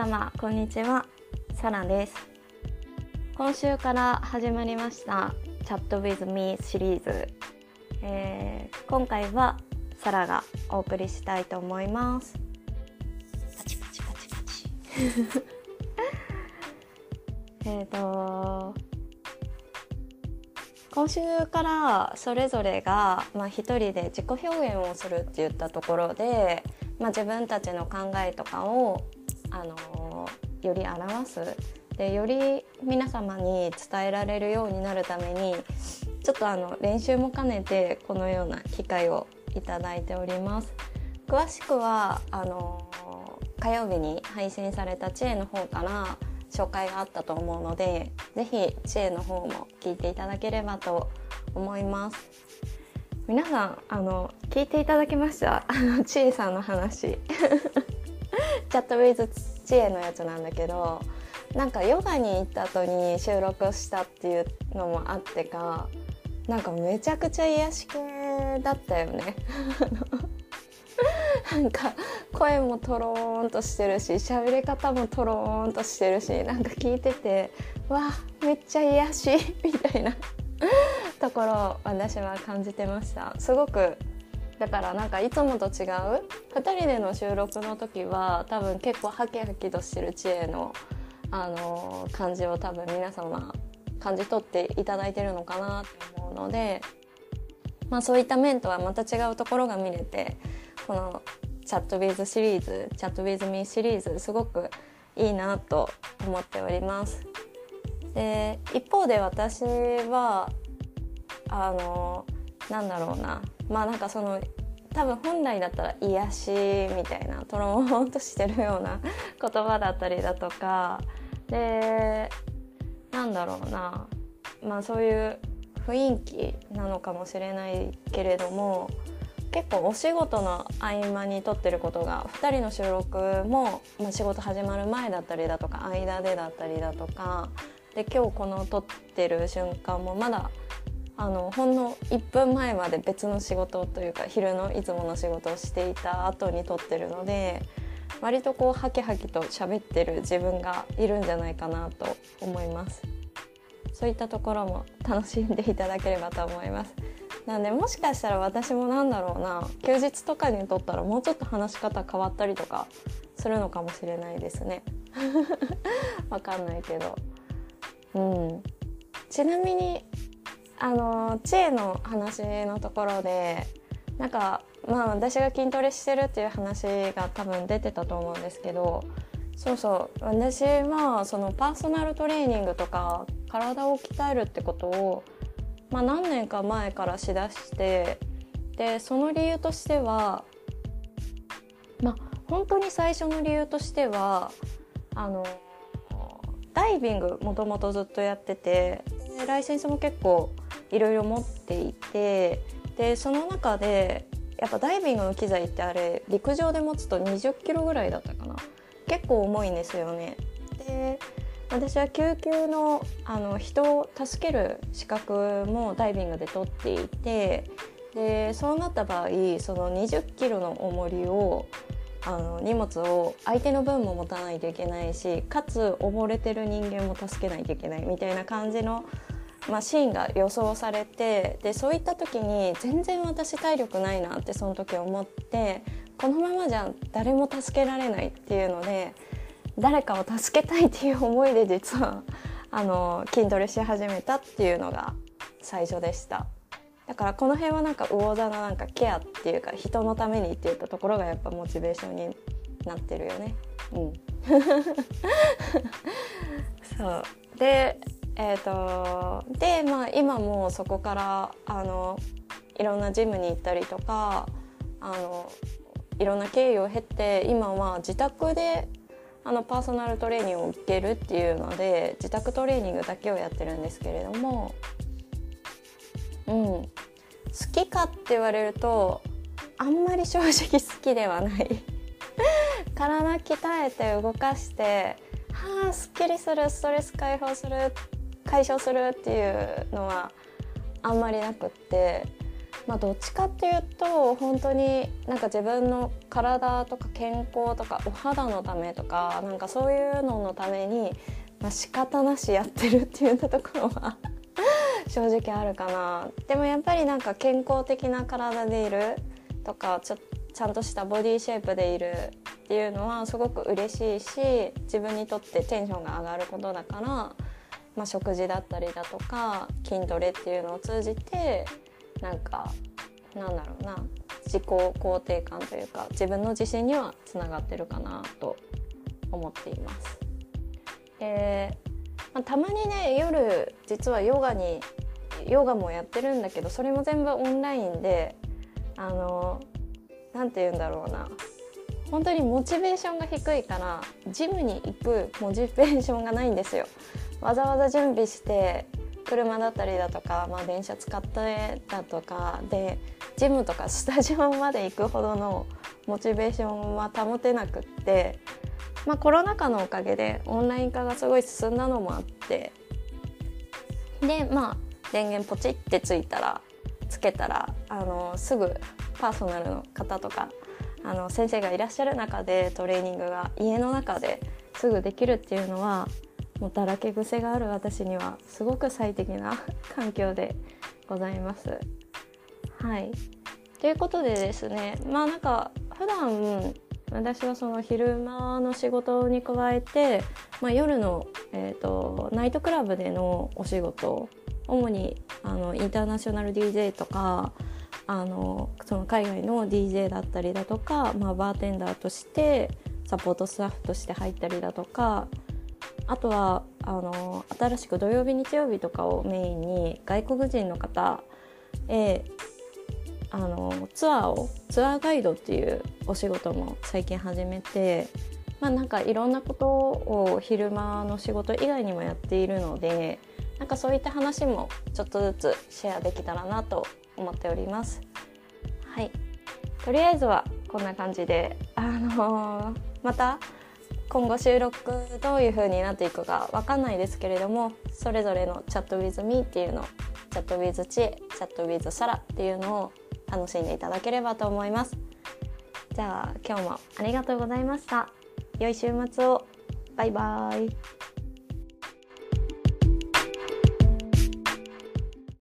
様こんにちは。サラです。今週から始まりましたチャット with me シリーズ、えー、今回はサラがお送りしたいと思います。パチパチパチパチ。えっと今週からそれぞれが、まあ、一人で自己表現をするって言ったところで、まあ、自分たちの考えとかをあのより表す。でより皆様に伝えられるようになるためにちょっとあの練習も兼ねてこのような機会をいただいております。詳しくはあの火曜日に配信された知恵の方から紹介があったと思うので是非知恵の方も聞いていただければと思います。皆さんあの聞いていただけました？あの知恵さんの話。チャットウィズ知恵のやつなんだけどなんかヨガに行った後に収録したっていうのもあってかなんかめちゃくちゃ癒し系だったよね。なんか声もとろーんとしてるし喋り方もとろーんとしてるしなんか聞いててわめっちゃ癒しみたいなところを私は感じてました。すごくだからなんかいつもと違う？2人での収録の時は多分結構ハキハキとしてる知恵の、あのー、感じを多分皆様感じ取っていただいてるのかなって思うので、まあ、そういった面とはまた違うところが見れてこの Chat with シリーズ Chat with me シリーズすごくいいなと思っております。で一方で私はあのなんだろうなまあなんかその多分本来だったら癒しみたいなとろんとしてるような 言葉だったりだとかでなんだろうな。まあそういう雰囲気なのかもしれないけれども結構お仕事の合間に撮ってることが2人の収録も、まあ、仕事始まる前だったりだとか間でだったりだとかで今日この撮ってる瞬間もまだあのほんの1分前まで別の仕事というか昼のいつもの仕事をしていた後に撮ってるので割とこうハキハキと喋ってる自分がいるんじゃないかなと思います。そういったところも楽しんでいただければと思います。なんでもしかしたら私もなんだろうな。休日とかに撮ったらもうちょっと話し方変わったりとかするのかもしれないですね。わかんないけど。うん。ちなみにあの知恵の話のところでなんかまあ私が筋トレしてるっていう話が多分出てたと思うんですけどそうそう私はそのパーソナルトレーニングとか体を鍛えるってことを、まあ、何年か前からしだしてでその理由としてはまあ本当に最初の理由としてはあのダイビングもともとずっとやっててライセンスも結構いろいろ持っていてでその中でやっぱダイビングの機材ってあれ陸上で持つと20キロぐらいだったかな結構重いんですよね。で私は救急のあの人を助ける資格もダイビングで取っていてでそうなった場合その20キロの重りをあの荷物を相手の分も持たないといけないしかつ溺れてる人間も助けないといけないみたいな感じのまあ、シーンが予想されてでそういった時に全然私体力ないなってその時思ってこのままじゃ誰も助けられないっていうので誰かを助けたいっていう思いで実はあの筋トレし始めたっていうのが最初でした。だからこの辺はなんか魚座のなんかケアっていうか人のためにって言ったところがやっぱモチベーションになってるよね。うん。そう。でえーと、で、まあ、今もそこからあのいろんなジムに行ったりとかあのいろんな経緯を経て今は自宅であのパーソナルトレーニングを受けるっていうので自宅トレーニングだけをやってるんですけれども、うん、好きかって言われるとあんまり正直好きではない。体鍛えて動かしてはあすっきりするストレス解放する解消するっていうのはあんまりなくってまあ、どっちかっていうと本当になんか自分の体とか健康とかお肌のためとかなんかそういうののために、まあ、仕方なしやってるっていうところは 正直あるかな。でもやっぱりなんか健康的な体でいるとかちょちゃんとしたボディシェイプでいるっていうのはすごく嬉しいし自分にとってテンションが上がることだから、まあ、食事だったりだとか筋トレっていうのを通じてなんかなんだろうな自己肯定感というか自分の自信にはつながってるかなと思っています。でまあ、たまにね夜実はヨガにヨガもやってるんだけどそれも全部オンラインであの何て言うんだろうな本当にモチベーションが低いからジムに行くモチベーションがないんですよ。わざわざ準備して車だったりだとか、まあ、電車使ってだとかでジムとか スタジオまで行くほどのモチベーションは保てなくって、まあ、コロナ禍のおかげでオンライン化がすごい進んだのもあってでまあ電源ポチってついたらつけたらあのすぐパーソナルの方とかあの先生がいらっしゃる中でトレーニングが家の中ですぐできるっていうのはもうだらけ癖がある私にはすごく最適な環境でございます。はいということでですねまあなんか普段私はその昼間の仕事に加えて、まあ、夜の、えーと、ナイトクラブでのお仕事主にあのインターナショナル DJ とかあのその海外の DJ だったりだとか、まあ、バーテンダーとしてサポートスタッフとして入ったりだとかあとはあの新しく土曜日日曜日とかをメインに外国人の方へあのツアーをツアーガイドっていうお仕事も最近始めて、まあ、なんかいろんなことを昼間の仕事以外にもやっているのでなんかそういった話もちょっとずつシェアできたらなと思っております。はいとりあえずはこんな感じで、あのー、また今後収録どういう風になっていくかわかんないですけれどもそれぞれのチャット with me っていうのチャット with 知恵チャット with サラっていうのを楽しんでいただければと思います。じゃあ今日もありがとうございました。良い週末を。バイバーイ。